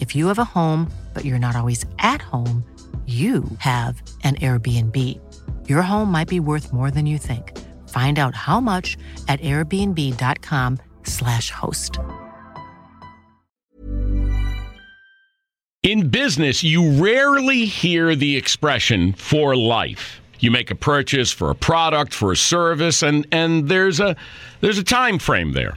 If you have a home, but you're not always at home, you have an Airbnb. Your home might be worth more than you think. Find out how much at airbnb.com/slash host. In business, you rarely hear the expression for life. You make a purchase for a product, for a service, and, and there's a there's a time frame there.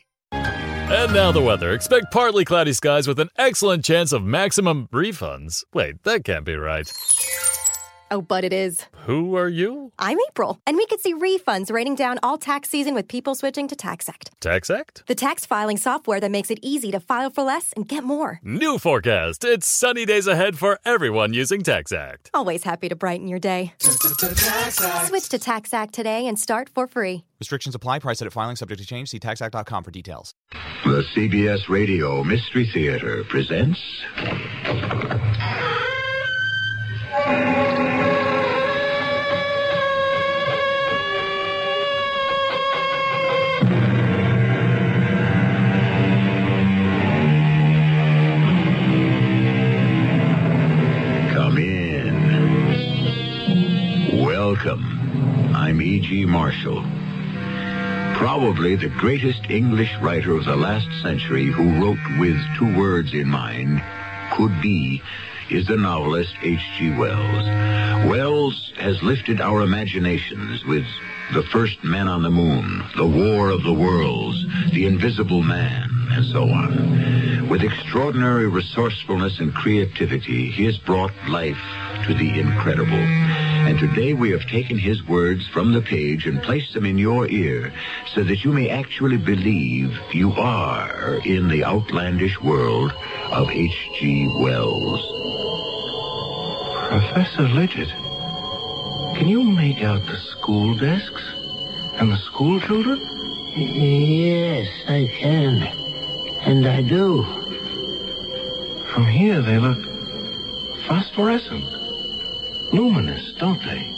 And now the weather. Expect partly cloudy skies with an excellent chance of maximum refunds. Wait, that can't be right. Oh, but it is. Who are you? I'm April, and we could see refunds raining down all tax season with people switching to TaxAct. TaxAct? The tax filing software that makes it easy to file for less and get more. New forecast. It's sunny days ahead for everyone using TaxAct. Always happy to brighten your day. Switch to TaxAct today and start for free. Restrictions apply. Price at filing subject to change. See taxact.com for details. The CBS Radio Mystery Theater presents. Welcome. I'm E.G. Marshall. Probably the greatest English writer of the last century who wrote with two words in mind, could be, is the novelist H.G. Wells. Wells has lifted our imaginations with The First Men on the Moon, The War of the Worlds, The Invisible Man, and so on. With extraordinary resourcefulness and creativity, he has brought life to the incredible. And today we have taken his words from the page and placed them in your ear so that you may actually believe you are in the outlandish world of H.G. Wells. Professor Lidgett, can you make out the school desks and the school children? Yes, I can. And I do. From here, they look phosphorescent. Luminous, don't they?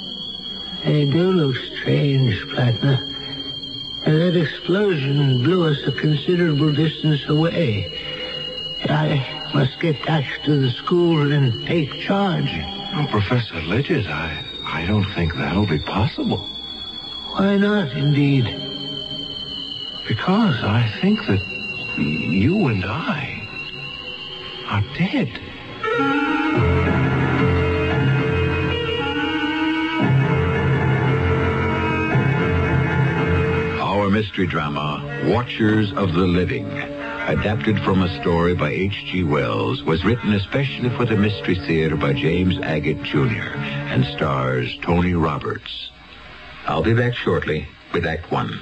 They do look strange, Plattner. And that explosion blew us a considerable distance away. I must get back to the school and take charge. Oh, Professor Lidgett, I, I don't think that'll be possible. Why not, indeed? Because I think that you and I are dead. Mystery drama, Watchers of the Living, adapted from a story by H.G. Wells, was written especially for the Mystery Theater by James Agate Jr. and stars Tony Roberts. I'll be back shortly with Act One.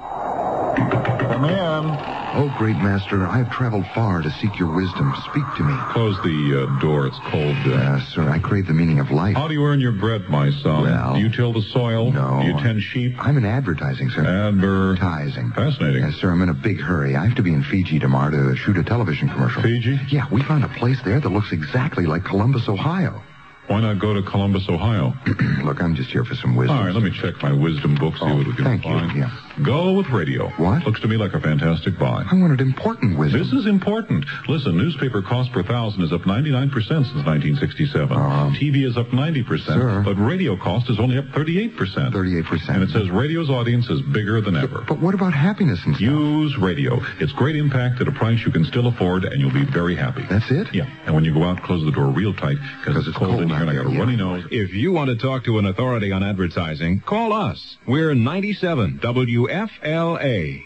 Come in. Oh, great master, I have traveled far to seek your wisdom. Speak to me. Close the uh, door. It's cold. Uh, Uh, sir, I crave the meaning of life. how do you earn your bread, my son? Well- do you till the soil? No. Do you tend sheep? I'm in advertising, sir. Advertising. Fascinating. Yes, sir, I'm in a big hurry. I have to be in Fiji tomorrow to shoot a television commercial. Fiji? Yeah, we found a place there that looks exactly like Columbus, Ohio. Why not go to Columbus, Ohio? Look, I'm just here for some wisdom. All right, let me check my wisdom book, see Oh, what we can thank you, yeah. Go with radio. What? Looks to me like a fantastic buy. I wanted important wisdom. This is important. Listen, newspaper cost per thousand is up 99% since 1967. Um, TV is up 90%, Sir. but radio cost is only up 38%. 38%. And it says radio's audience is bigger than ever. But what about happiness and stuff? Use radio. It's great impact at a price you can still afford, and you'll be very happy. That's it? Yeah. And when you go out, close the door real tight because it's, cold, in here and I got a yeah. runny nose. If you want to talk to an authority on advertising, call us. We're 97 WFLA.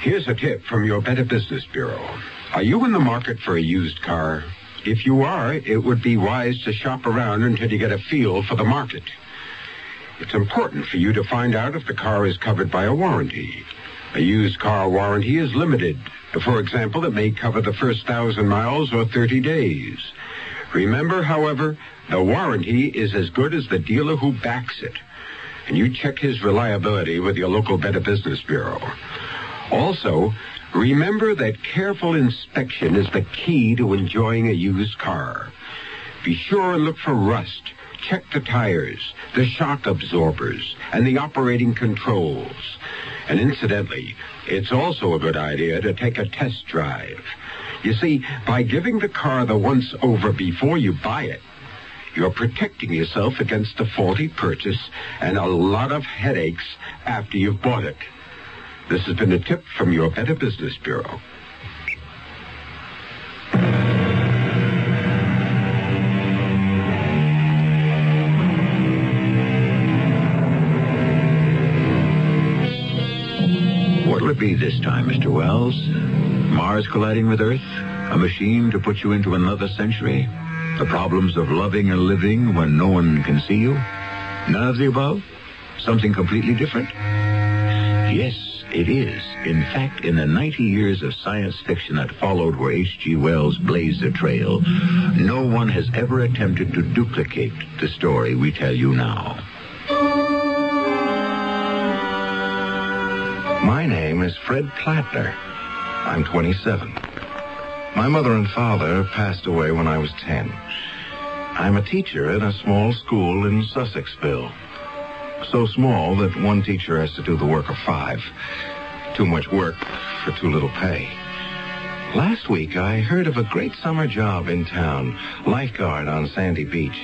Here's a tip from your Better Business Bureau. Are you in the market for a used car? If you are, it would be wise to shop around until you get a feel for the market. It's important for you to find out if the car is covered by a warranty. A used car warranty is limited. For example, it may cover the first thousand miles or 30 days. Remember, however, the warranty is as good as the dealer who backs it. And you check his reliability with your local Better Business Bureau. Also, remember that careful inspection is the key to enjoying a used car. Be sure and look for rust. Check the tires, the shock absorbers, and the operating controls. And incidentally, it's also a good idea to take a test drive. You see, by giving the car the once over before you buy it, you're protecting yourself against a faulty purchase and a lot of headaches after you've bought it. This has been a tip from your Better Business Bureau. What'll it be this time, Mr. Wells? Mars colliding with Earth? A machine to put you into another century? The problems of loving and living when no one can see you? None of the above? Something completely different? Yes, it is. In fact, in the 90 years of science fiction that followed where H.G. Wells blazed a trail, no one has ever attempted to duplicate the story we tell you now. My name is Fred Plattner. I'm 27. My mother and father passed away when I was 10. I'm a teacher at a small school in Sussexville. So small that one teacher has to do the work of five. Too much work for too little pay. Last week, I heard of a great summer job in town, lifeguard on Sandy Beach.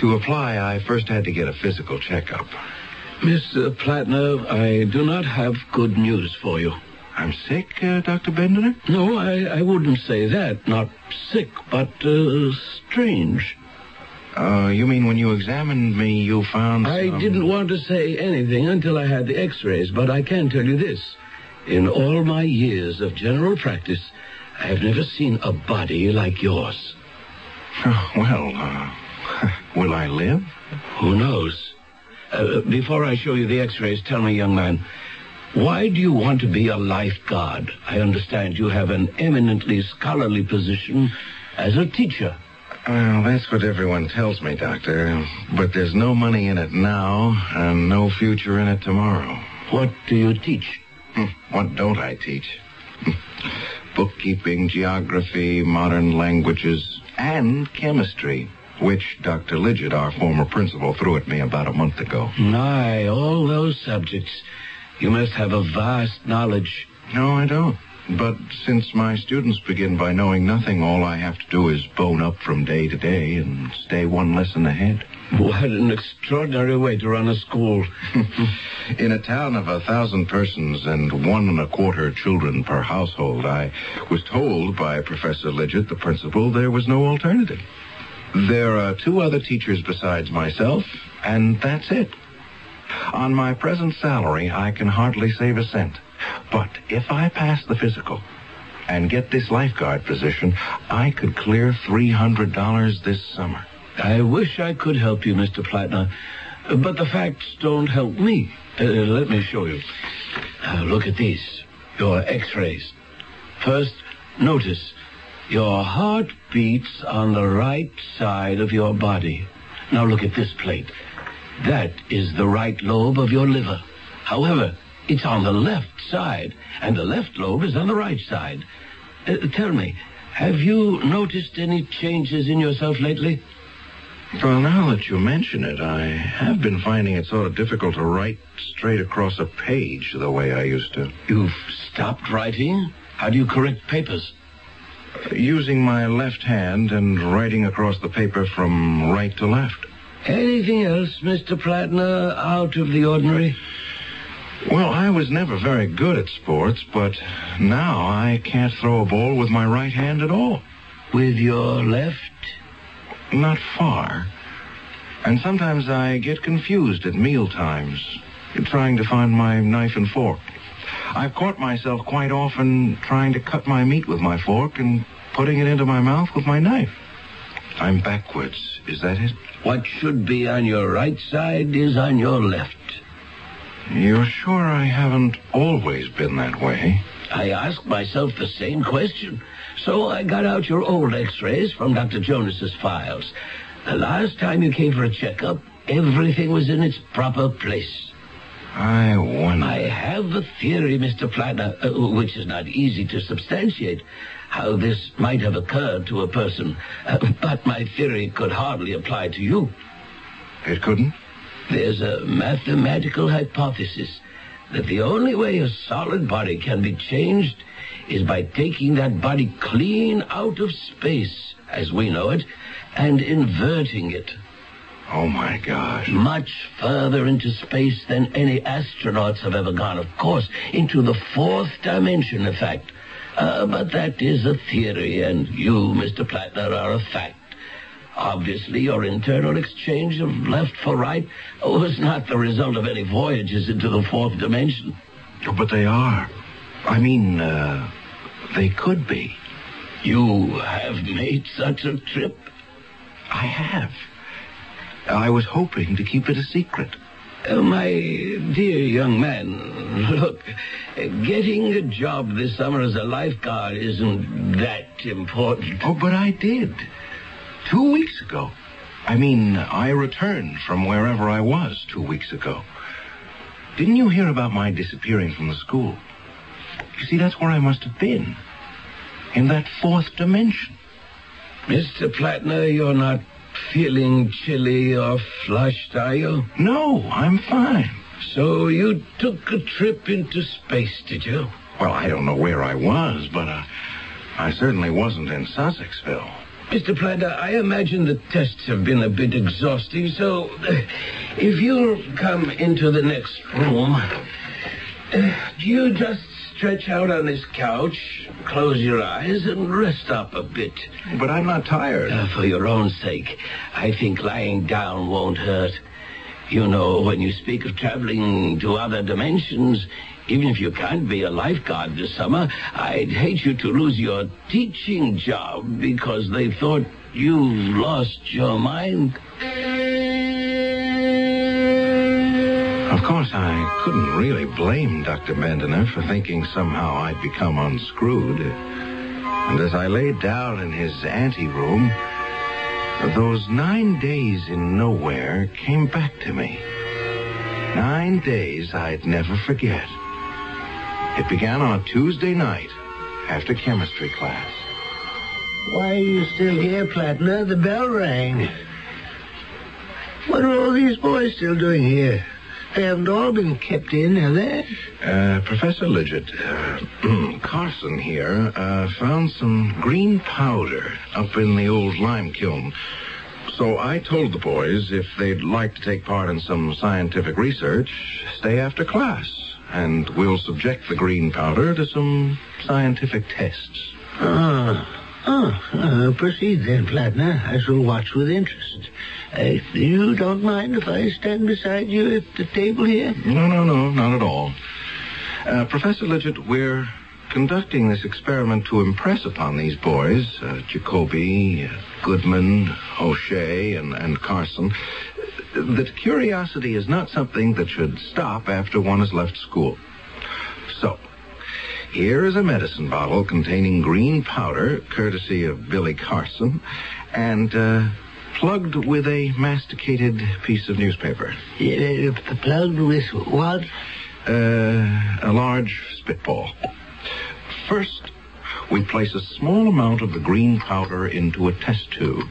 To apply, I first had to get a physical checkup. Mr. Plattner, I do not have good news for you. I'm sick, uh, Dr. Bendiner? No, I, I wouldn't say that. Not sick, but uh, strange. Uh, you mean when you examined me, you found I some- didn't want to say anything until I had the x-rays, but I can tell you this. In all my years of general practice, I have never seen a body like yours. Well, uh, will I live? Who knows? Uh, before I show you the x-rays, tell me, young man, why do you want to be a lifeguard? I understand you have an eminently scholarly position as a teacher. Well, that's what everyone tells me, Doctor. But there's no money in it now, and no future in it tomorrow. What do you teach? Hmm, What don't I teach? bookkeeping, geography, modern languages, and chemistry, which Dr. Lidgett, our former principal, threw at me about a month ago. My, all those subjects. You must have a vast knowledge. No, I don't. But since my students begin by knowing nothing, all I have to do is bone up from day to day and stay one lesson ahead. What an extraordinary way to run a school. In a town of a thousand persons and one and a quarter children per household, I was told by Professor Lidgett, the principal, there was no alternative. There are two other teachers besides myself, and that's it. On my present salary, I can hardly save a cent. But if I pass the physical and get this lifeguard position, I could clear $300 this summer. I wish I could help you, Mr. Plattner, but the facts don't help me. Uh, let me show you. Uh, look at these. Your x-rays. First, notice your heart beats on the right side of your body. Now look at this plate. That is the right lobe of your liver. However, it's on the left side, and the left lobe is on the right side. Uh, tell me, have you noticed any changes in yourself lately? Well, now that you mention it, I have been finding it sort of difficult to write straight across a page the way I used to. You've stopped writing? How do you correct papers? Uh, using my left hand and writing across the paper from right to left. Anything else, Mr. Plattner, out of the ordinary? Well, I was never very good at sports, but now I can't throw a ball with my right hand at all. With your left? Not far. And sometimes I get confused at meal times, trying to find my knife and fork. I've caught myself quite often trying to cut my meat with my fork and putting it into my mouth with my knife. I'm backwards. Is that it? What should be on your right side is on your left. You're sure I haven't always been that way? I ask myself the same question. So I got out your old x-rays from Dr. Jonas's files. The last time you came for a checkup, everything was in its proper place. I wonder. I have a theory, Mr. Plattner, uh, which is not easy to substantiate, how this might have occurred to a person. Uh, but my theory could hardly apply to you. It couldn't? There's a mathematical hypothesis that the only way a solid body can be changed is by taking that body clean out of space, as we know it, and inverting it. Oh, my gosh. Much further into space than any astronauts have ever gone, of course. Into the fourth dimension, in fact. Uh, but that is a theory, and you, Mr. Plattner, are a fact. Obviously, your internal exchange of left for right was not the result of any voyages into the fourth dimension. But they are. I mean, uh, they could be. You have made such a trip? I have. I was hoping to keep it a secret. Uh, my dear young man, look, getting a job this summer as a lifeguard isn't that important. Oh, but I did. Two weeks ago. I mean, I returned from wherever I was two weeks ago. Didn't you hear about my disappearing from the school? You see, that's where I must have been. In that fourth dimension. Mr. Plattner, you're not feeling chilly or flushed, are you? No, I'm fine. So you took a trip into space, did you? Well, I don't know where I was, but uh, I certainly wasn't in Sussexville. Mr. Plattner, I imagine the tests have been a bit exhausting, so uh, if you'll come into the next room, uh, you just stretch out on this couch, close your eyes, and rest up a bit. But I'm not tired. Uh, for your own sake, I think lying down won't hurt. You know, when you speak of traveling to other dimensions, even if you can't be a lifeguard this summer, I'd hate you to lose your teaching job because they thought you lost your mind. Of course, I couldn't really blame Dr. Bendiner for thinking somehow I'd become unscrewed. And as I lay down in his anteroom, those nine days in nowhere came back to me. Nine days I'd never forget. It began on a Tuesday night after chemistry class. Why are you still here, Plattner? The bell rang. What are all these boys still doing here? They haven't all been kept in, have they? Uh, Professor Lidgett, uh, Carson here uh, found some green powder up in the old lime kiln. So I told the boys if they'd like to take part in some scientific research, stay after class, and we'll subject the green powder to some scientific tests. Ah. Oh, uh, proceed then, Plattner. I shall watch with interest. Uh, you don't mind if I stand beside you at the table here? No, no, no, not at all. Uh, Professor Lidgett, we're conducting this experiment to impress upon these boys, uh, Jacoby, uh, Goodman, O'Shea, and, and Carson, that curiosity is not something that should stop after one has left school. So, here is a medicine bottle containing green powder, courtesy of Billy Carson, and uh, plugged with a masticated piece of newspaper. Uh, plugged with what? Uh, a large spitball. First, we place a small amount of the green powder into a test tube.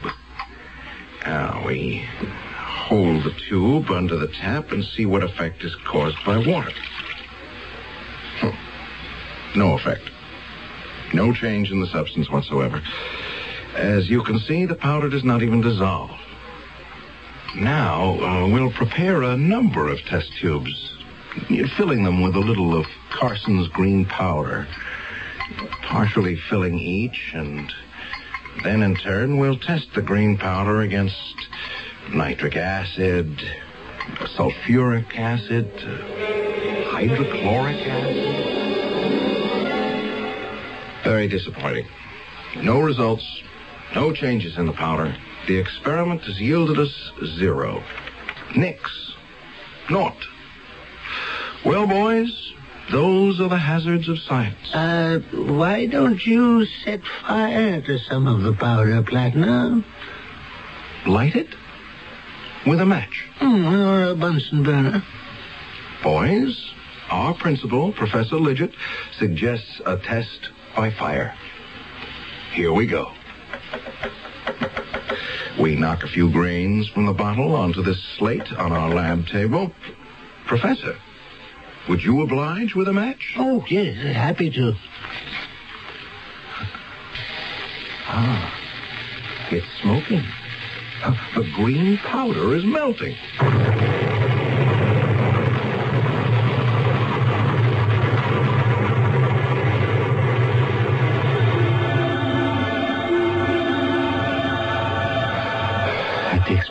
Now we hold the tube under the tap and see what effect is caused by water. No effect. No change in the substance whatsoever. As you can see, the powder does not even dissolve. Now, uh, we'll prepare a number of test tubes, filling them with a little of Carson's green powder, partially filling each, and then in turn we'll test the green powder against nitric acid, sulfuric acid, hydrochloric acid. Very disappointing. No results, no changes in the powder. The experiment has yielded us zero. Nix. Naught. Well, boys, those are the hazards of science. Uh, why don't you set fire to some of the powder, Plattner? Light it? With a match? Mm, or a Bunsen burner. Boys, our principal, Professor Lidgett, suggests a test by fire. Here we go. We knock a few grains from the bottle onto this slate on our lab table. Professor, would you oblige with a match? Oh, yes, happy to. Ah, it's smoking. The green powder is melting.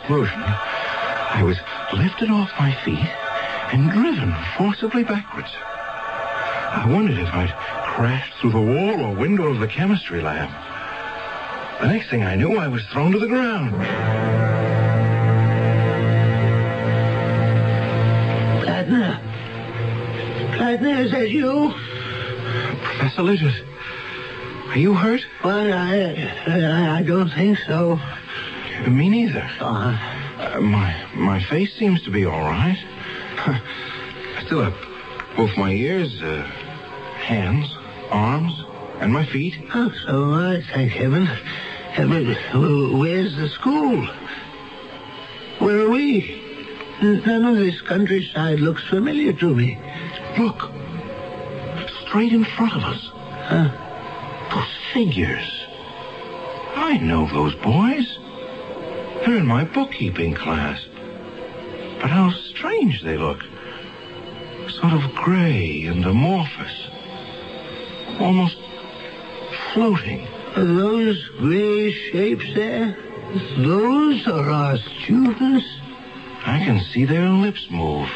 Explosion, I was lifted off my feet and driven forcibly backwards. I wondered if I'd crashed through the wall or window of the chemistry lab. The next thing I knew, I was thrown to the ground. Plattner. Plattner, is that you? Professor Lidgett, are you hurt? Well, I, I, I don't think so. Me neither. Uh-huh. Uh, my my face seems to be all right. I still have both my ears, uh, hands, arms, and my feet. Oh, so all right, thank heaven. Where's the school? Where are we? None of this countryside looks familiar to me. Look. Straight in front of us. Huh? Those figures. I know those boys. They're in my bookkeeping class. But how strange they look. Sort of gray and amorphous. Almost floating. Are those gray shapes there? Those are our students? I can see their lips move.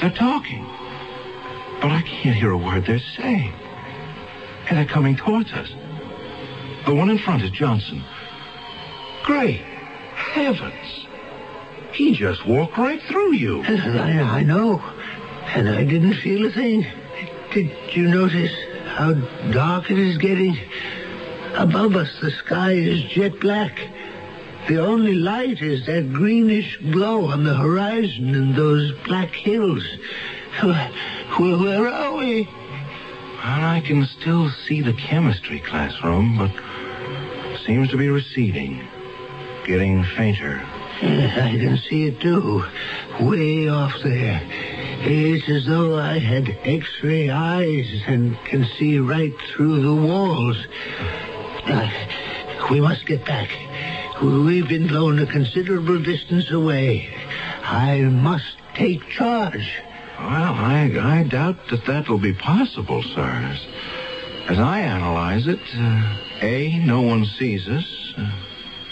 They're talking. But I can't hear a word they're saying. And they're coming towards us. The one in front is Johnson. Great heavens. He just walked right through you. I, I know. And I didn't feel a thing. Did you notice how dark it is getting? Above us, the sky is jet black. The only light is that greenish glow on the horizon and those black hills. Where, where are we? and I can still see the chemistry classroom, but it seems to be receding, getting fainter. Yes, I can see it too. Way off there. It's as though I had X-ray eyes and can see right through the walls. Uh, we must get back. We've been blown a considerable distance away. I must take charge. Well, I, I doubt that that will be possible, sir. As, as I analyze it, uh, A, no one sees us. Uh,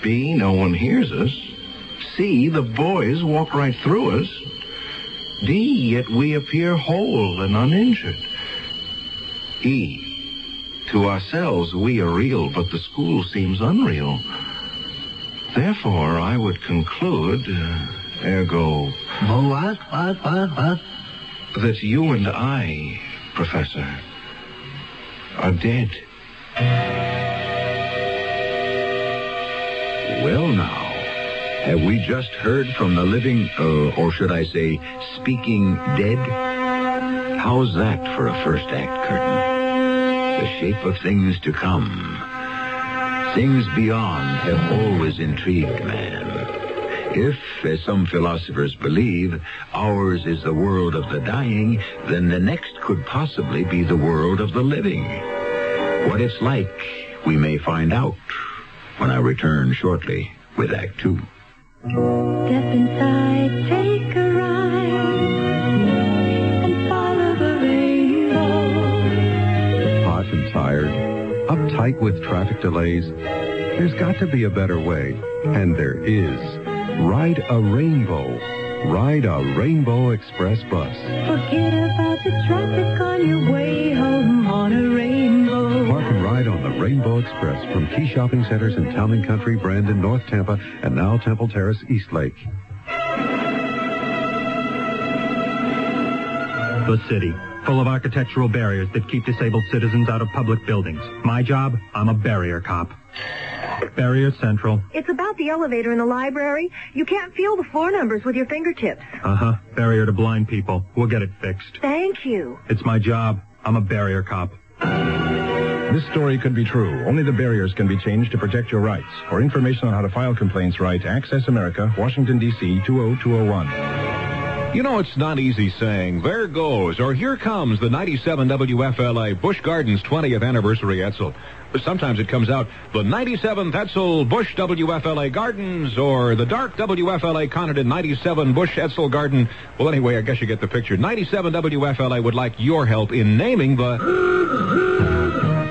B, no one hears us. C, the boys walk right through us. D, yet we appear whole and uninjured. E, to ourselves we are real, but the school seems unreal. Therefore, I would conclude, uh, ergo... What, what, what, what? That you and I, Professor, are dead. Have we just heard from the living, uh, or should I say, speaking dead? How's that for a first act curtain? The shape of things to come. Things beyond have always intrigued man. If, as some philosophers believe, ours is the world of the dying, then the next could possibly be the world of the living. What it's like, we may find out when I return shortly with Act Two. Step inside, take a ride, and follow the rainbow. Hot and tired, uptight with traffic delays. There's got to be a better way, and there is. Ride a rainbow. Ride a Rainbow Express bus. Forget about the traffic on your way Rainbow Express from key shopping centers in Town and Country, Brandon, North Tampa, and now Temple Terrace, East Lake. The city, full of architectural barriers that keep disabled citizens out of public buildings. My job, I'm a barrier cop. Barrier Central. It's about the elevator in the library. You can't feel the floor numbers with your fingertips. Uh-huh. Barrier to blind people. We'll get it fixed. Thank you. It's my job. I'm a barrier cop. This story could be true. Only the barriers can be changed to protect your rights. For information on how to file complaints, write Access America, Washington, D.C. 20201. You know, it's not easy saying, there goes, or here comes the 97 WFLA Busch Gardens 20th Anniversary Etzel. But sometimes it comes out the 97th Etzel Busch WFLA Gardens, or the Dark WFLA Conardin 97 Busch Etzel Garden. Well, anyway, I guess you get the picture. 97 WFLA would like your help in naming the...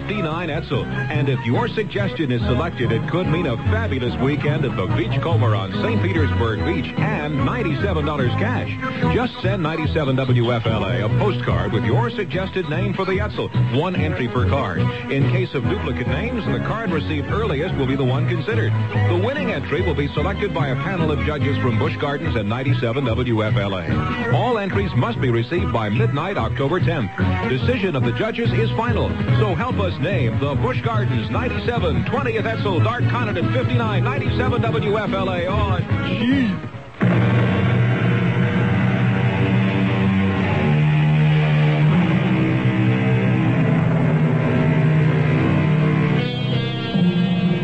59 Etzel. And if your suggestion is selected, it could mean a fabulous weekend at the Beachcomber on St. Petersburg Beach and $97 cash. Just send 97 WFLA a postcard with your suggested name for the Etzel. One entry per card. In case of duplicate names, the card received earliest will be the one considered. The winning entry will be selected by a panel of judges from Busch Gardens and 97 WFLA. All entries must be received by midnight October 10th. Decision of the judges is final. So help us name the Busch Gardens 97, 20th Etzel, Dark Conardin 59, 97 WFLA.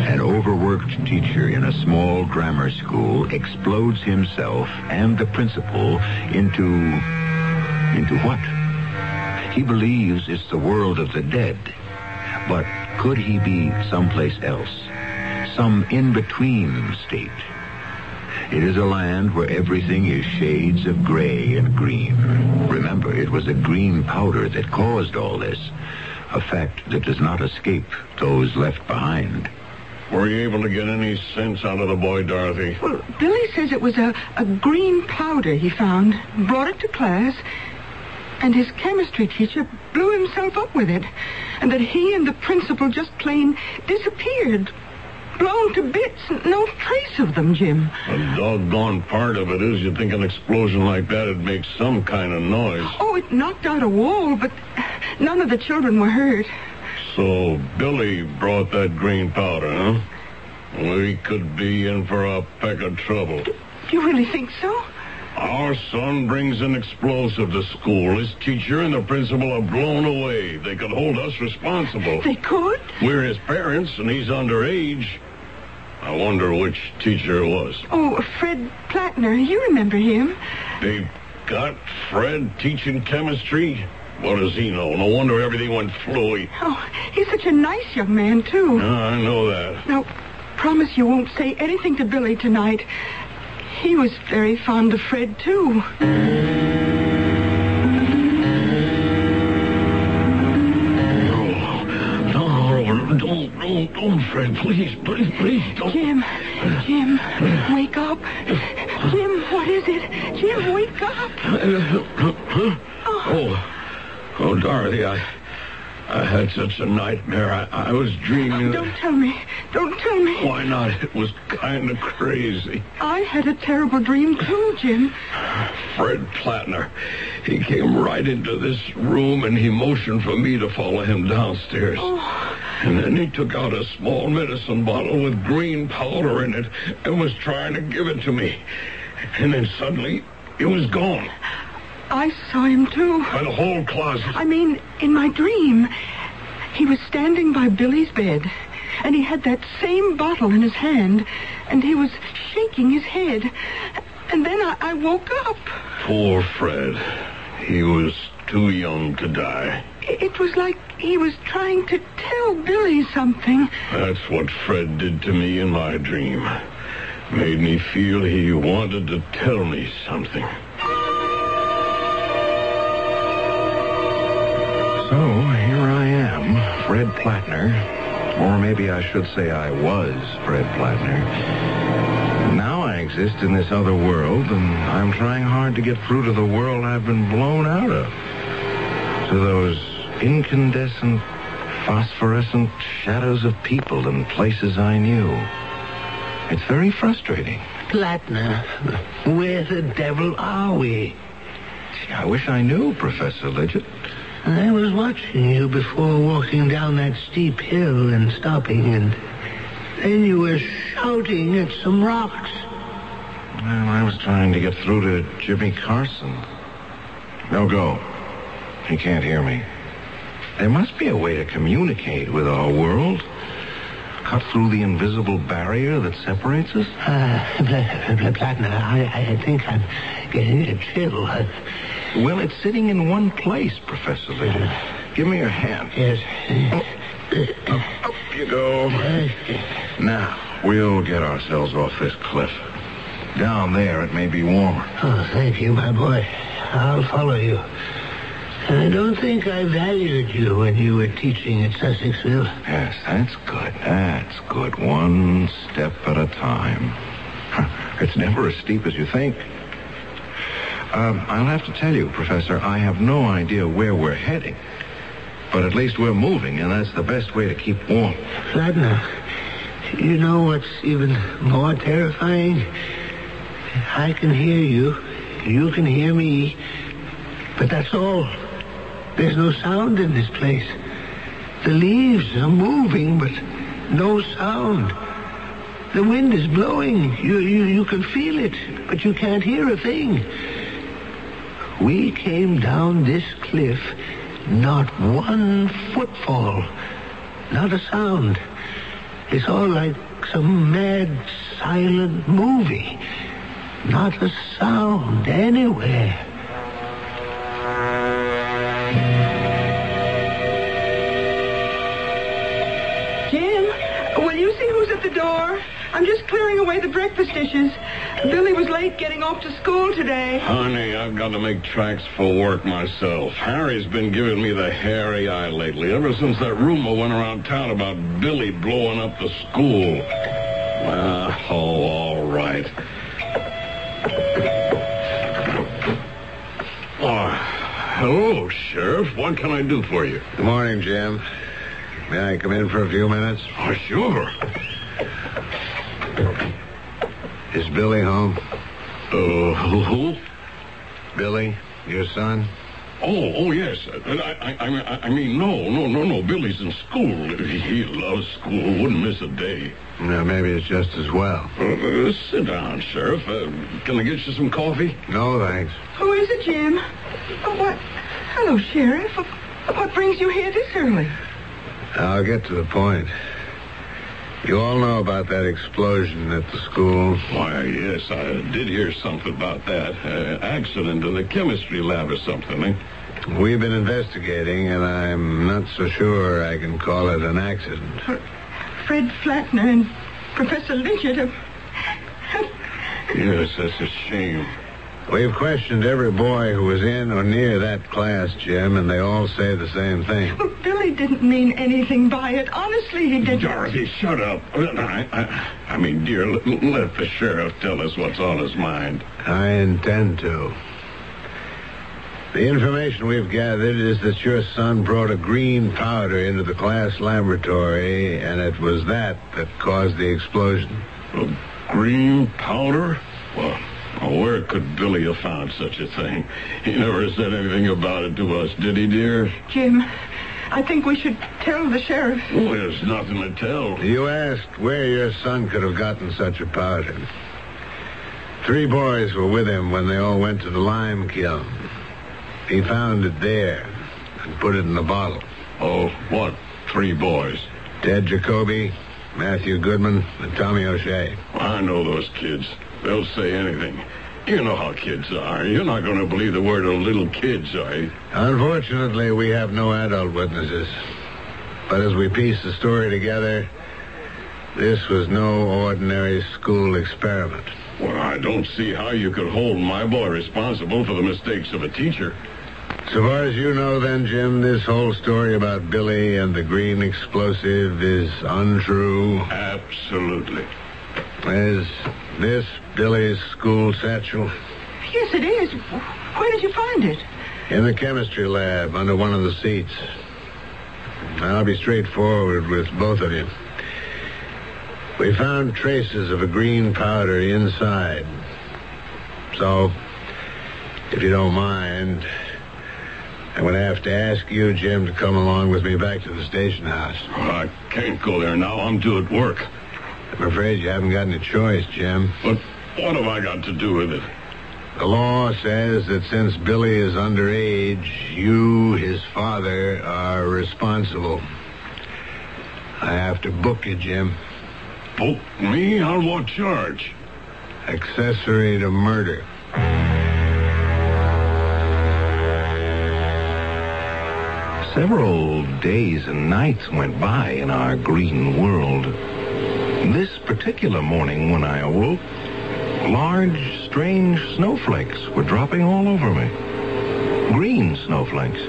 An overworked teacher in a small grammar school explodes himself and the principal into... into what? He believes it's the world of the dead. But could he be someplace else? Some in-between state? It is a land where everything is shades of gray and green. Remember, it was a green powder that caused all this. A fact that does not escape those left behind. Were you able to get any sense out of the boy, Dorothy? Well, Billy says it was a, a green powder he found, brought it to class, and his chemistry teacher blew himself up with it, and that he and the principal just plain disappeared. Blown to bits. No trace of them, Jim. The doggone part of it is you'd think an explosion like that would make some kind of noise. Oh, it knocked out a wall, but none of the children were hurt. So Billy brought that green powder, huh? We could be in for a peck of trouble. Do you really think so? Our son brings an explosive to school. His teacher and the principal are blown away. They could hold us responsible. They could? We're his parents, and he's underage. I wonder which teacher it was. Oh, Fred Plattner. You remember him. They got Fred teaching chemistry? What does he know? No wonder everything went fluey. Oh, he's such a nice young man, too. Ah, I know that. Now, promise you won't say anything to Billy tonight. He was very fond of Fred, too. No, no, don't, don't, don't, Fred. Please, please, please, don't. Jim, Jim, wake up. Jim, what is it? Jim, wake up. Huh? Oh, oh, Dorothy, I, I had such a nightmare. I, I was dreaming. Don't tell me. Don't tell me. Why not? It was kind of crazy. I had a terrible dream, too, Jim. Fred Plattner, he came right into this room and he motioned for me to follow him downstairs. Oh. And then he took out a small medicine bottle with green powder in it and was trying to give it to me. And then suddenly, it was gone. I saw him, too. By the whole closet. I mean, in my dream, he was standing by Billy's bed, and he had that same bottle in his hand, and he was shaking his head. And then I, I woke up. Poor Fred. He was too young to die. It it was like he was trying to tell Billy something. That's what Fred did to me in my dream. Made me feel he wanted to tell me something. So here I am, Fred Plattner. Or maybe I should say I was Fred Plattner. Now I exist in this other world, and I'm trying hard to get through to the world I've been blown out of. To those incandescent, phosphorescent shadows of people and places I knew. It's very frustrating. Plattner, where the devil are we? Gee, I wish I knew, Professor Lidgett. I was watching you before walking down that steep hill and stopping, and then you were shouting at some rocks. Well, I was trying to get through to Jimmy Carson. No go. He can't hear me. There must be a way to communicate with our world. Cut through the invisible barrier that separates us. Uh, Plattner, I, I think I'm getting a chill. Well, it's sitting in one place, Professor Lidgett. Give me your hand. Yes. Oh. Oh, up you go. Now, we'll get ourselves off this cliff. Down there, it may be warmer. Oh, thank you, my boy. I'll follow you. I don't think I valued you when you were teaching at Sussexville. Yes, that's good. That's good. One step at a time. It's never as steep as you think. Um, I'll have to tell you, Professor, I have no idea where we're heading. But at least we're moving, and that's the best way to keep warm. Plattner, you know what's even more terrifying? I can hear you. You can hear me. But that's all. There's no sound in this place. The leaves are moving, but no sound. The wind is blowing. You, you, you can feel it, but you can't hear a thing. We came down this cliff, not one footfall, not a sound. It's all like some mad, silent movie. Not a sound anywhere. I'm just clearing away the breakfast dishes. Billy was late getting off to school today. Honey, I've got to make tracks for work myself. Harry's been giving me the hairy eye lately, ever since that rumor went around town about Billy blowing up the school. Ah, oh, all right. Oh, hello, Sheriff. What can I do for you? Good morning, Jim. May I come in for a few minutes? Oh, sure. Is Billy home? Uh, who? Billy, your son? Oh, oh yes. I, I, I, mean- I mean, no, no, no, no. Billy's in school. He loves school. Wouldn't miss a day. Now, maybe it's just as well. Uh, sit down, Sheriff. Uh, can I get you some coffee? No, thanks. Who is it, Jim? Oh, what? Hello, Sheriff. What brings you here this early? I'll get to the point. You all know about that explosion at the school? Why, yes, I did hear something about that. Uh, accident in the chemistry lab or something, eh? We've been investigating, and I'm not so sure I can call it an accident. Fred Plattner and Professor Lidgett have... Yes, that's a shame. We've questioned every boy who was in or near that class, Jim, and they all say the same thing. Well, Billy didn't mean anything by it. Honestly, he didn't. Dorothy, shut up. I, I, I mean, dear, let, let the sheriff tell us what's on his mind. I intend to. The information we've gathered is that your son brought a green powder into the class laboratory, and it was that that caused the explosion. A green powder? Well, well, where could Billy have found such a thing? He never said anything about it to us, did he, dear? Jim, I think we should tell the sheriff. Well, there's nothing to tell. You asked where your son could have gotten such a powder. Three boys were with him when they all went to the lime kiln. He found it there and put it in a bottle. Oh, what? Three boys? Ted Jacoby, Matthew Goodman, and Tommy O'Shea. I know those kids. They'll say anything. You know how kids are. You're not going to believe the word of little kids, are you? Unfortunately, we have no adult witnesses. But as we piece the story together, this was no ordinary school experiment. Well, I don't see how you could hold my boy responsible for the mistakes of a teacher. So far as you know, then, Jim, this whole story about Billy and the green explosive is untrue. Absolutely. Is this Billy's school satchel? Yes, it is. Where did you find it? In the chemistry lab under one of the seats. I'll be straightforward with both of you. We found traces of a green powder inside. So, if you don't mind, I'm going to have to ask you, Jim, to come along with me back to the station house. Oh, I can't go there now. I'm due at work. I'm afraid you haven't got any choice, Jim. But what have I got to do with it? The law says that since Billy is underage, you, his father, are responsible. I have to book you, Jim. Book me? On what charge? Accessory to murder. Several days and nights went by in our green world. This particular morning when I awoke, large, strange snowflakes were dropping all over me. Green snowflakes.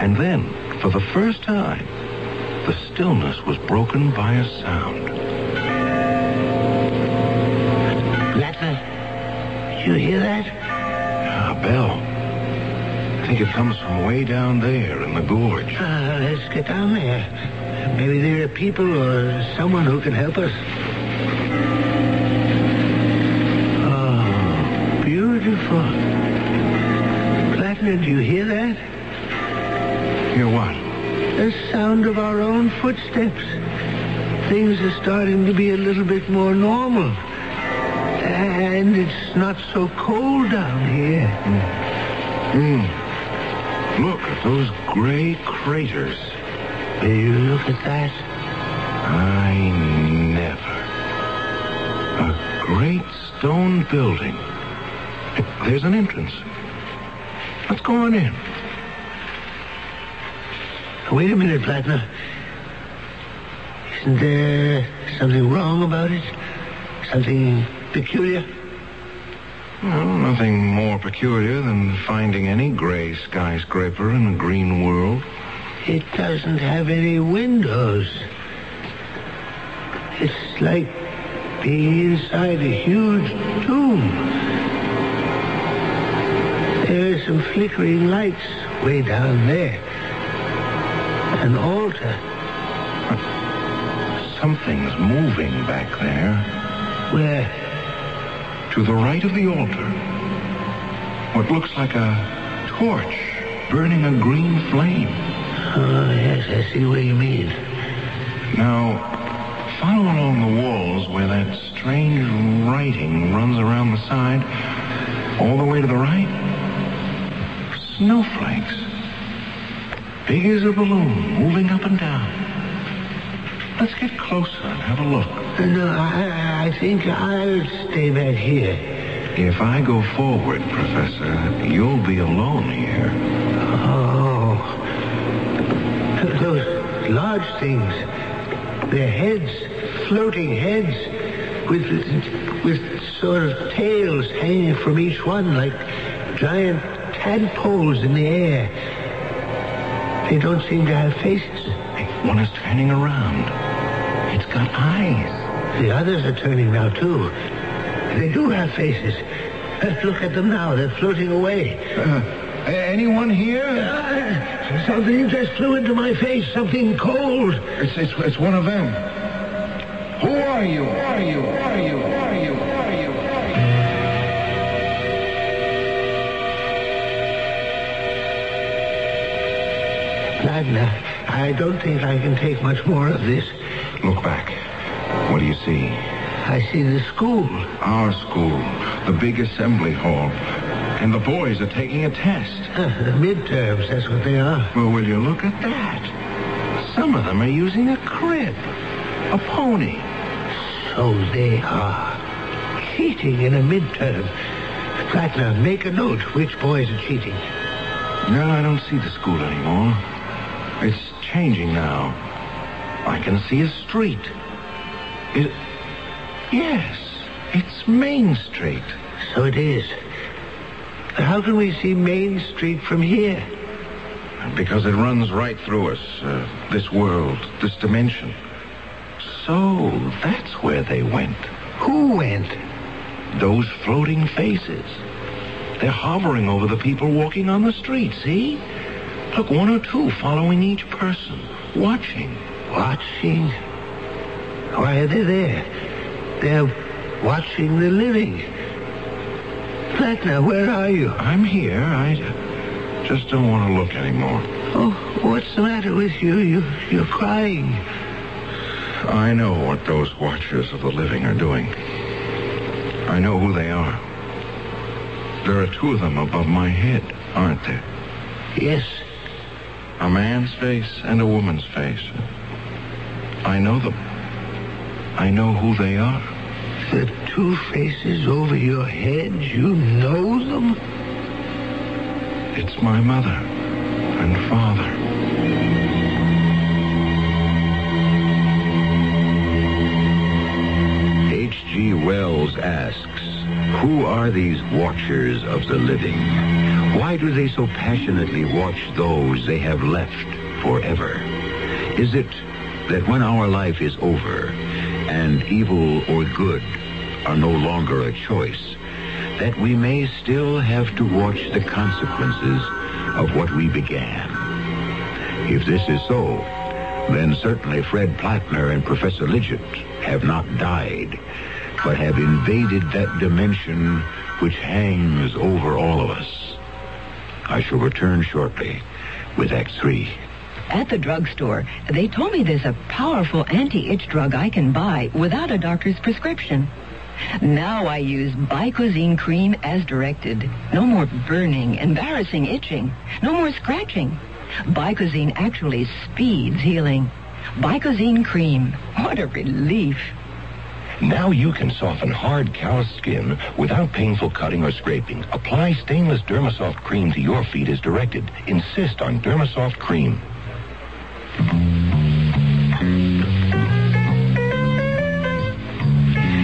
And then, for the first time, the stillness was broken by a sound. Plattner, did you hear that? A bell. I think it comes from way down there in the gorge. Uh, let's get down there. Maybe there are people or someone who can help us. Do you hear that? Hear what? The sound of our own footsteps. Things are starting to be a little bit more normal. And it's not so cold down here. Hmm. Look at those gray craters. Will you look at that? I never. A great stone building. There's an entrance. Let's go on in. Wait a minute, Plattner. Isn't there something wrong about it? Something peculiar? Well, nothing more peculiar than finding any gray skyscraper in a green world. It doesn't have any windows. It's like being inside a huge tomb. There are some flickering lights way down there. An altar. Something's moving back there. Where? To the right of the altar. What looks like a torch burning a green flame. Oh, yes, I see what you mean. Now, follow along the walls where that strange writing runs around the side, all the way to the right. Snowflakes. Big as a balloon, moving up and down. Let's get closer and have a look. No, I, I think I'll stay back here. If I go forward, Professor, you'll be alone here. Oh. Those large things. Their heads, floating heads, with, with sort of tails hanging from each one like giant tadpoles in the air. They don't seem to have faces. One is turning around. It's got eyes. The others are turning now, too. They do have faces. Let's look at them now. They're floating away. Uh, anyone here? Uh, something just flew into my face. Something cold. It's, it's, it's one of them. Who are you? Who are you? Wagner, I don't think I can take much more of this. Look back. What do you see? I see the school. Our school. The big assembly hall. And the boys are taking a test. Uh, the midterms, that's what they are. Well, will you look at that? Some of them are using a crib. A pony. So they are. Cheating in a midterm. Wagner, make a note which boys are cheating. No, I don't see the school anymore. It's changing now. I can see a street. It... Yes, it's Main Street. So it is. How can we see Main Street from here? Because it runs right through us. Uh, this world, this dimension. So, that's where they went. Who went? Those floating faces. They're hovering over the people walking on the street, see? Look, one or two following each person, watching. Watching? Why are they there? They're watching the living. Wagner, where are you? I'm here. I just don't want to look anymore. Oh, what's the matter with you? You you're crying. I know what those watchers of the living are doing. I know who they are. There are two of them above my head, aren't there? Yes. A man's face and a woman's face. I know them. I know who they are. The two faces over your head, you know them? It's my mother and father. Are these watchers of the living? Why do they so passionately watch those they have left forever? Is it that when our life is over and evil or good are no longer a choice, that we may still have to watch the consequences of what we began? If this is so, then certainly Fred Plattner and Professor Lidgett have not died, but have invaded that dimension which hangs over all of us. I shall return shortly with Act Three. At the drugstore, they told me there's a powerful anti-itch drug I can buy without a doctor's prescription. Now I use Bicozene cream as directed. No more burning, embarrassing itching. No more scratching. Bicozene actually speeds healing. Bicozene cream. What a relief. Now you can soften hard, calloused skin without painful cutting or scraping. Apply stainless Dermasoft cream to your feet as directed. Insist on Dermasoft cream.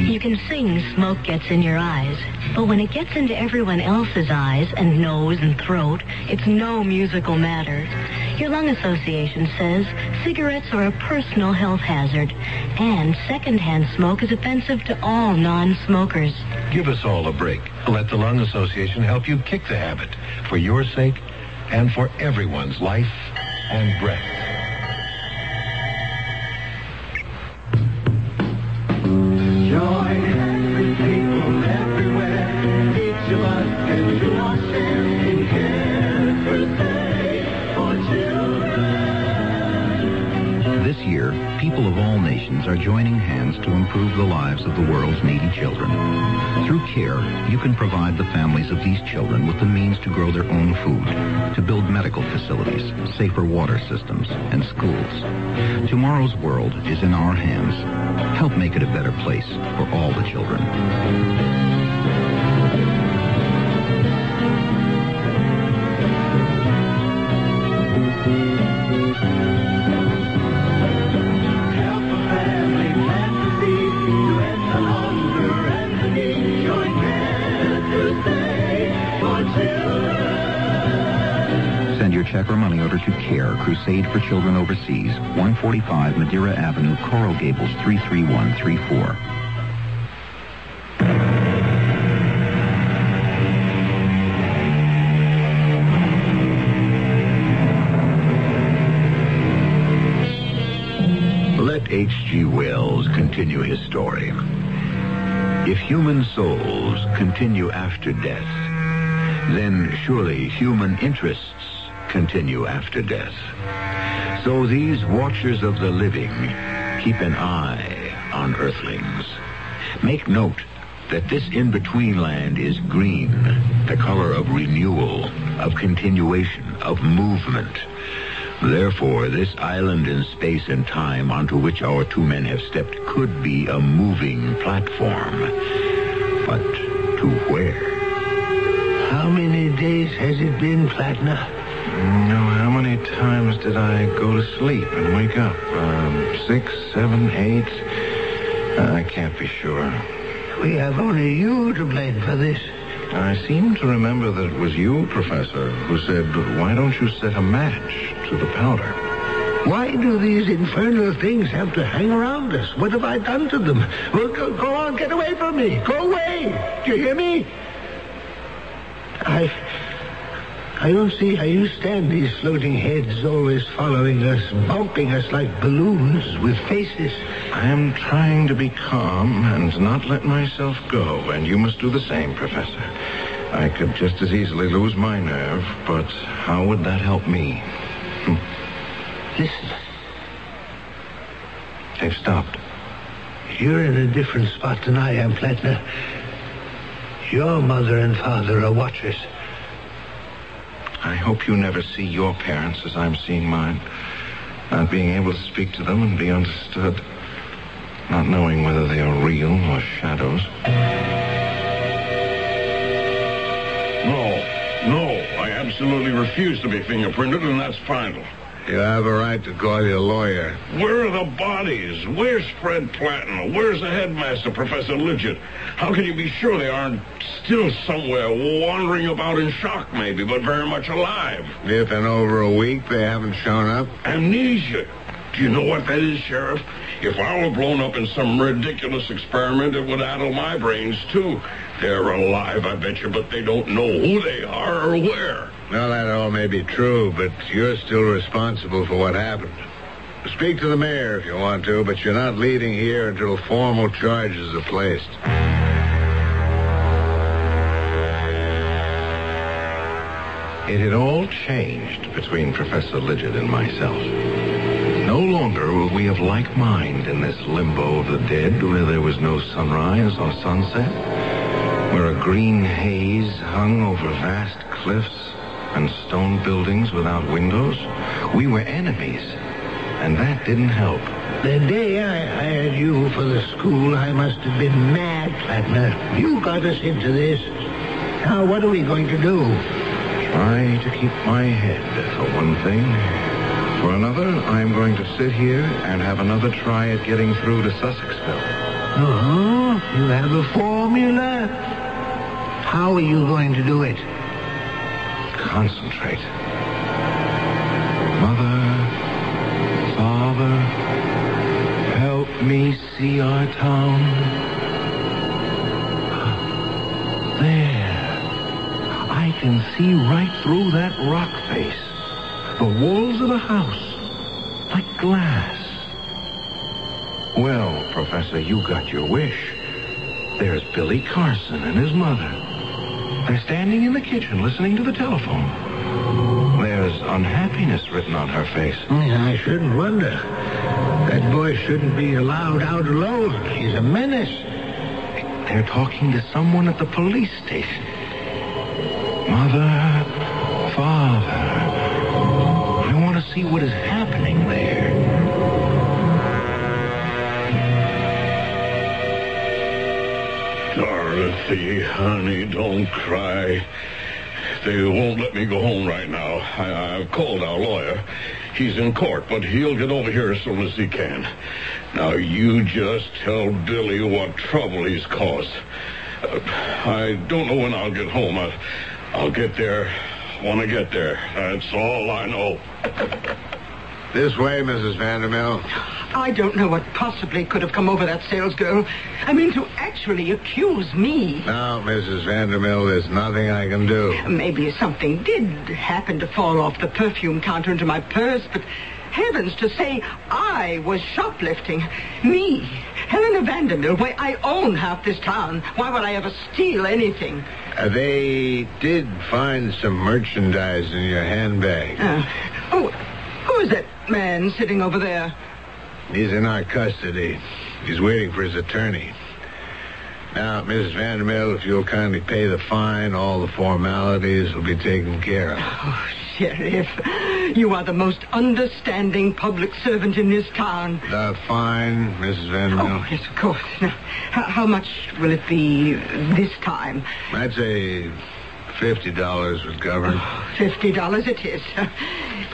You can sing smoke gets in your eyes, but when it gets into everyone else's eyes and nose and throat, it's no musical matter. Your lung association says cigarettes are a personal health hazard, and secondhand smoke is offensive to all non-smokers. Give us all a break. Let the Lung Association help you kick the habit for your sake and for everyone's life and breath. Join people of all nations are joining hands to improve the lives of the world's needy children. Through CARE, you can provide the families of these children with the means to grow their own food, to build medical facilities, safer water systems, and schools. Tomorrow's world is in our hands. Help make it a better place for all the children. Send Crusade for Children Overseas, 145 Madeira Avenue, Coral Gables, 33134. Let H.G. Wells continue his story. If human souls continue after death, then surely human interests continue after death. So these watchers of the living keep an eye on earthlings. Make note that this in-between land is green, the color of renewal, of continuation, of movement. Therefore, this island in space and time onto which our two men have stepped could be a moving platform. But to where? How many days has it been, Plattner? No, how many times did I go to sleep and wake up? Um, six, seven, eight? Uh, I can't be sure. We have only you to blame for this. I seem to remember that it was you, Professor, who said, why don't you set a match to the powder? Why do these infernal things have to hang around us? What have I done to them? Well, go, go on, get away from me. Go away. Do you hear me? I... I don't see how you stand these floating heads always following us, bumping us like balloons with faces. I am trying to be calm and not let myself go, and you must do the same, Professor. I could just as easily lose my nerve, but how would that help me? Hmm. Listen. They've stopped. You're in a different spot than I am, Plattner. Your mother and father are watchers. I hope you never see your parents as I'm seeing mine. Not being able to speak to them and be understood. Not knowing whether they are real or shadows. No, no, I absolutely refuse to be fingerprinted, and that's final. You have a right to call your lawyer. Where are the bodies? Where's Fred Plattner? Where's the headmaster, Professor Lidgett? How can you be sure they aren't still somewhere wandering about in shock, maybe, but very much alive? If in over a week they haven't shown up, Amnesia. Do you know what that is, Sheriff? If I were blown up in some ridiculous experiment, it would addle my brains, too. They're alive, I bet you, but they don't know who they are or where. Well, that all may be true, but you're still responsible for what happened. Speak to the mayor if you want to, but you're not leaving here until formal charges are placed. It had all changed between Professor Lidgett and myself. No longer were we of like mind in this limbo of the dead where there was no sunrise or sunset, where a green haze hung over vast cliffs and stone buildings without windows. We were enemies, and that didn't help. The day I hired you for the school, I must have been mad, Plattner. You got us into this. Now, what are we going to do? Try to keep my head, for one thing. For another, I'm going to sit here and have another try at getting through to Sussexville. Oh, you have a formula? How are you going to do it? Concentrate. Mother, Father, help me see our town. There. I can see right through that rock face. The walls of the house. Like glass. Well, Professor, you got your wish. There's Billy Carson and his mother. They're standing in the kitchen listening to the telephone. There's unhappiness written on her face. I shouldn't wonder. That boy shouldn't be allowed out alone. He's a menace. They're talking to someone at the police station. Mother, father. I want to see what is happening Dorothy, honey, don't cry. They won't let me go home right now. I, I've called our lawyer. He's in court, but he'll get over here as soon as he can. Now, you just tell Billy what trouble he's caused. Uh, I don't know when I'll get home. I, I'll get there when I get there. That's all I know. This way, Mrs. Vandermill. I don't know what possibly could have come over that sales girl. I mean, to actually accuse me. Now, Mrs. Vandermill, there's nothing I can do. Maybe something did happen to fall off the perfume counter into my purse, but heavens, to say I was shoplifting. Me, Helena Vandermill, why I own half this town. Why would I ever steal anything? Uh, they did find some merchandise in your handbag. Uh, oh, who is that man sitting over there? He's in our custody. He's waiting for his attorney. Now, Mrs. Vandermill, if you'll kindly pay the fine, all the formalities will be taken care of. Oh, Sheriff, you are the most understanding public servant in this town. The fine, Mrs. Vandermill? Oh, yes, of course. Now, how, how much will it be this time? I'd say fifty dollars would cover it. Oh, fifty dollars it is.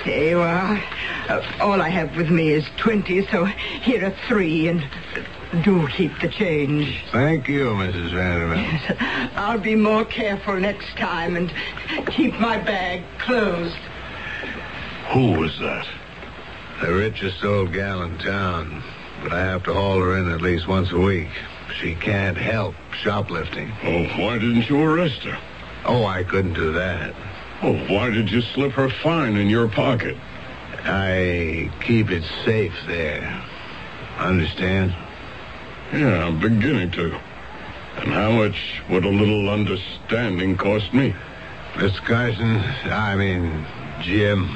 Here you are. Uh, all I have with me is twenty, so here are three, and uh, do keep the change. Thank you, Mrs. Vandermill. I'll be more careful next time and keep my bag closed. Who was that? The richest old gal in town, but I have to haul her in at least once a week. She can't help shoplifting. Oh, why didn't you arrest her? Oh, I couldn't do that. Oh, why did you slip her fine in your pocket? I keep it safe there. Understand? Yeah, I'm beginning to. And how much would a little understanding cost me? Mr. Carson, I mean, Jim,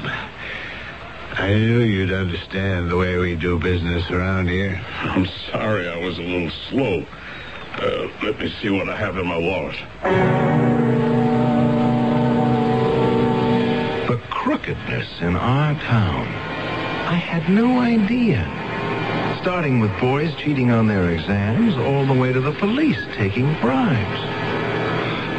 I knew you'd understand the way we do business around here. I'm sorry I was a little slow. Uh, let me see what I have in my wallet. Crookedness in our town. I had no idea. Starting with boys cheating on their exams, all the way to the police taking bribes.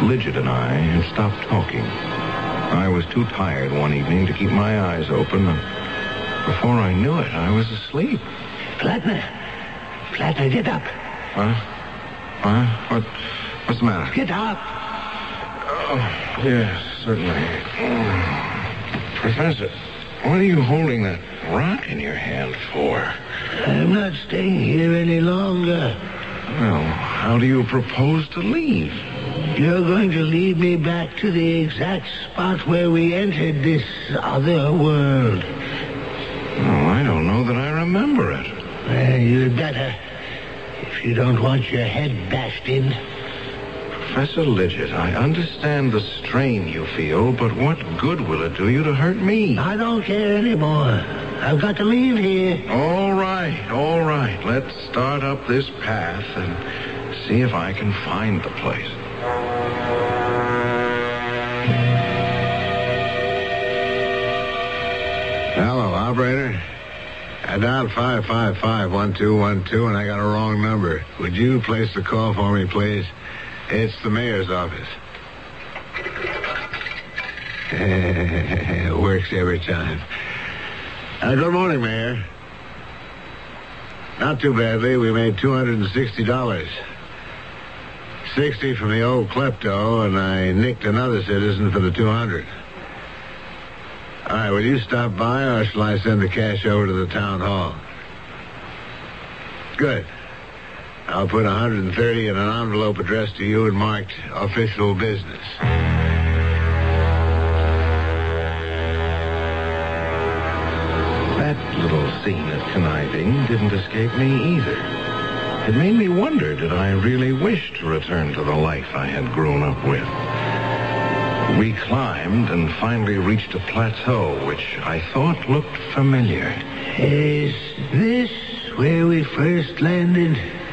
Lidgett and I had stopped talking. I was too tired one evening to keep my eyes open. and Before I knew it, I was asleep. Plattner. Plattner, get up. Huh? Huh? What, what's the matter? Get up. Oh, yes, certainly. Professor, what are you holding that rock in your hand for? I'm not staying here any longer. Well, how do you propose to leave? You're going to lead me back to the exact spot where we entered this other world. Oh, I don't know that I remember it. Well, you'd better. If you don't want your head bashed in. Professor Lidgett, I understand the strain you feel, but what good will it do you to hurt me? I don't care anymore. I've got to leave here. All right, all right. Let's start up this path and see if I can find the place. Hello, operator. I dialed 555-1212, and I got a wrong number. Would you place the call for me, please? It's the mayor's office. it works every time. Uh, good morning, Mayor. Not too badly. We made $260. 60 from the old klepto, and I nicked another citizen for the 200. All right, will you stop by, or shall I send the cash over to the town hall? Good. I'll put 130 in an envelope addressed to you and marked official business. That little scene of conniving didn't escape me either. It made me wonder, did I really wish to return to the life I had grown up with? We climbed and finally reached a plateau, which I thought looked familiar. Is this where we first landed?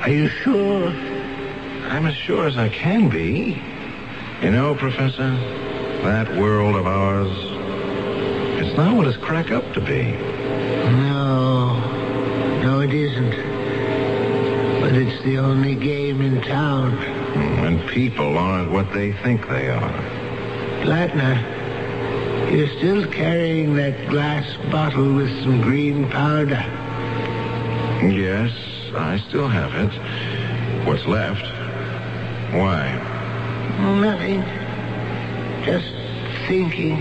Are you sure? I'm as sure as I can be. You know, Professor, that world of ours, it's not what it's cracked up to be. No. No, it isn't. But it's the only game in town. Hmm, and people aren't what they think they are. Plattner, you're still carrying that glass bottle with some green powder. Yes, I still have it. What's left? Why? Oh, nothing. Just thinking.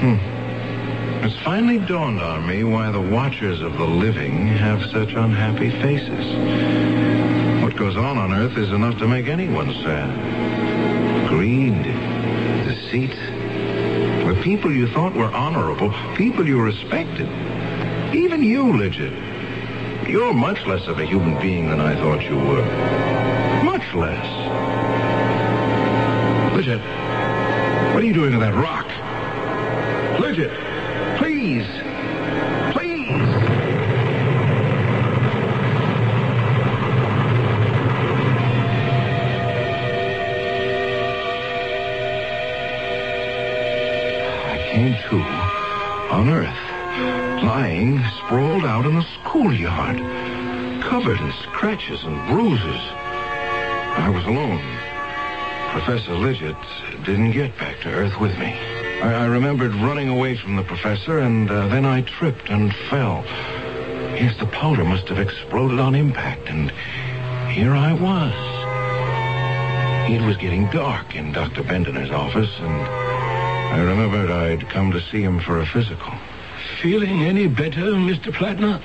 Hmm. It's finally dawned on me why the watchers of the living have such unhappy faces. What goes on on Earth is enough to make anyone sad. Greed, deceit. The people you thought were honorable, people you respected. Even you, Lidgett. You're much less of a human being than I thought you were. Much less. Lidgett, what are you doing to that rock? Lidgett, please. Please. I came to on Earth, lying sprawled out in the schoolyard, covered in scratches and bruises. I was alone. Professor Lidgett didn't get back to Earth with me. I, I remembered running away from the professor, and uh, then I tripped and fell. Yes, the powder must have exploded on impact, and here I was. It was getting dark in Dr. Bendener's office, and I remembered I'd come to see him for a physical. Feeling any better, Mr. Plattner?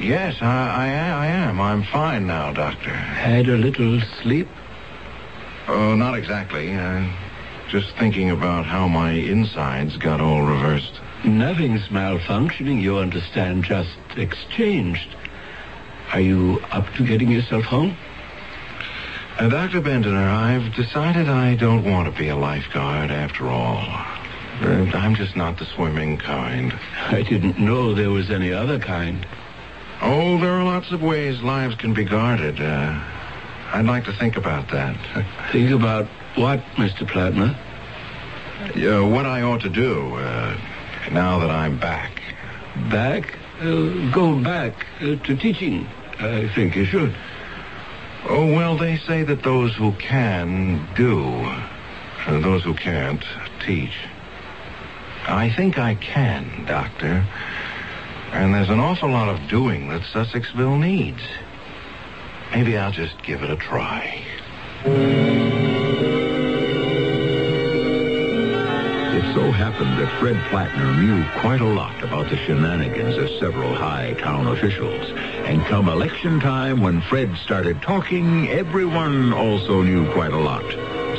Yes, I, I, I am. I'm fine now, Doctor. Had a little sleep? Oh, not exactly. Uh, just thinking about how my insides got all reversed. Nothing's malfunctioning, you understand, just exchanged. Are you up to getting yourself home? Uh, Dr. Bendener, I've decided I don't want to be a lifeguard after all. I'm just not the swimming kind. I didn't know there was any other kind. Oh, there are lots of ways lives can be guarded. Uh, I'd like to think about that. Think about what, Mr. Plattner? Uh, what I ought to do uh, now that I'm back. Back? Uh, go back uh, to teaching. I think you should. Oh, well, they say that those who can do, uh, those who can't teach. I think I can, Doctor. And there's an awful lot of doing that Sussexville needs. Maybe I'll just give it a try. It so happened that Fred Plattner knew quite a lot about the shenanigans of several high town officials. And come election time, when Fred started talking, everyone also knew quite a lot.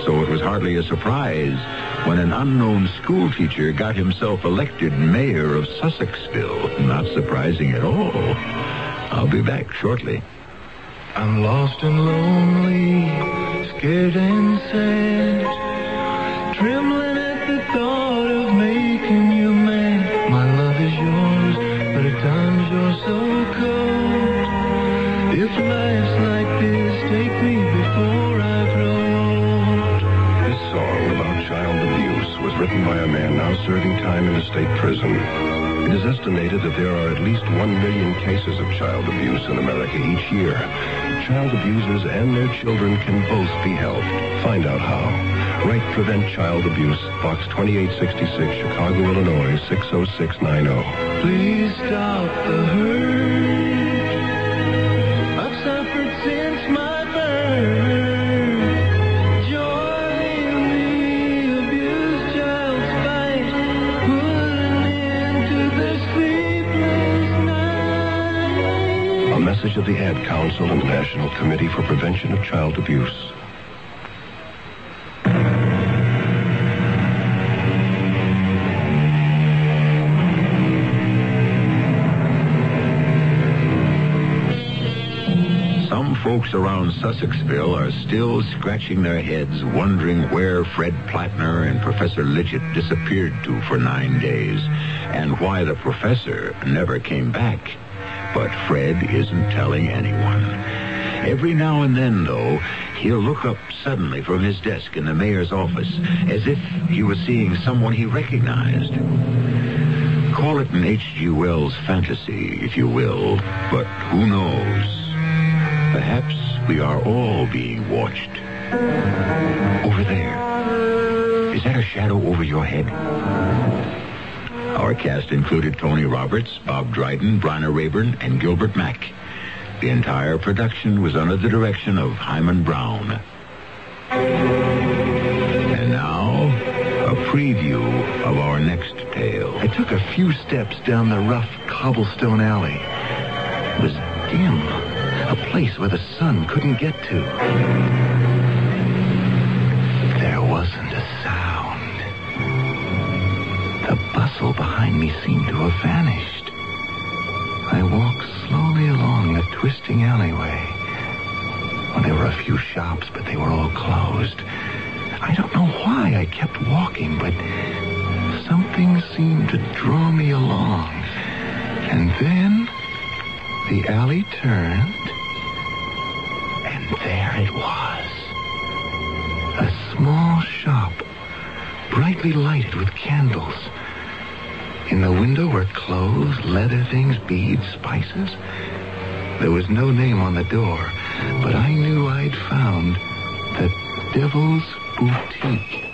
So it was hardly a surprise when an unknown school teacher got himself elected mayor of Sussexville. Not surprising at all. I'll be back shortly. I'm lost and lonely, scared and sad, trembling serving time in a state prison. It is estimated that there are at least one million cases of child abuse in America each year. Child abusers and their children can both be helped. Find out how. Write Prevent Child Abuse, Box 2866, Chicago, Illinois, 60690. Please stop the hurt. Of the Ad Council and the National Committee for Prevention of Child Abuse. some folks around Sussexville are still scratching their heads wondering where Fred Plattner and Professor Lidgett disappeared to for nine days and why the professor never came back. But Fred isn't telling anyone. Every now and then, though, he'll look up suddenly from his desk in the mayor's office as if he was seeing someone he recognized. Call it an H.G. Wells fantasy, if you will, but who knows? Perhaps we are all being watched. Over there. Is that a shadow over your head? Our cast included Tony Roberts, Bob Dryden, Bryna Raeburn, and Gilbert Mack. The entire production was under the direction of Himan Brown. And now, a preview of our next tale. I took a few steps down the rough cobblestone alley. It was dim, a place where the sun couldn't get to. Bustle behind me seemed to have vanished. I walked slowly along the twisting alleyway. Well, there were a few shops, but they were all closed. I don't know why I kept walking, but something seemed to draw me along. And then the alley turned, and there it was. A small shop, brightly lighted with candles. In the window were clothes, leather things, beads, spices. There was no name on the door, but I knew I'd found the Devil's Boutique.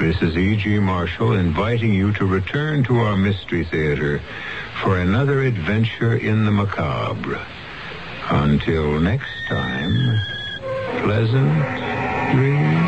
This is E.G. Marshall inviting you to return to our Mystery Theater for another adventure in the macabre. Until next time, pleasant dreams.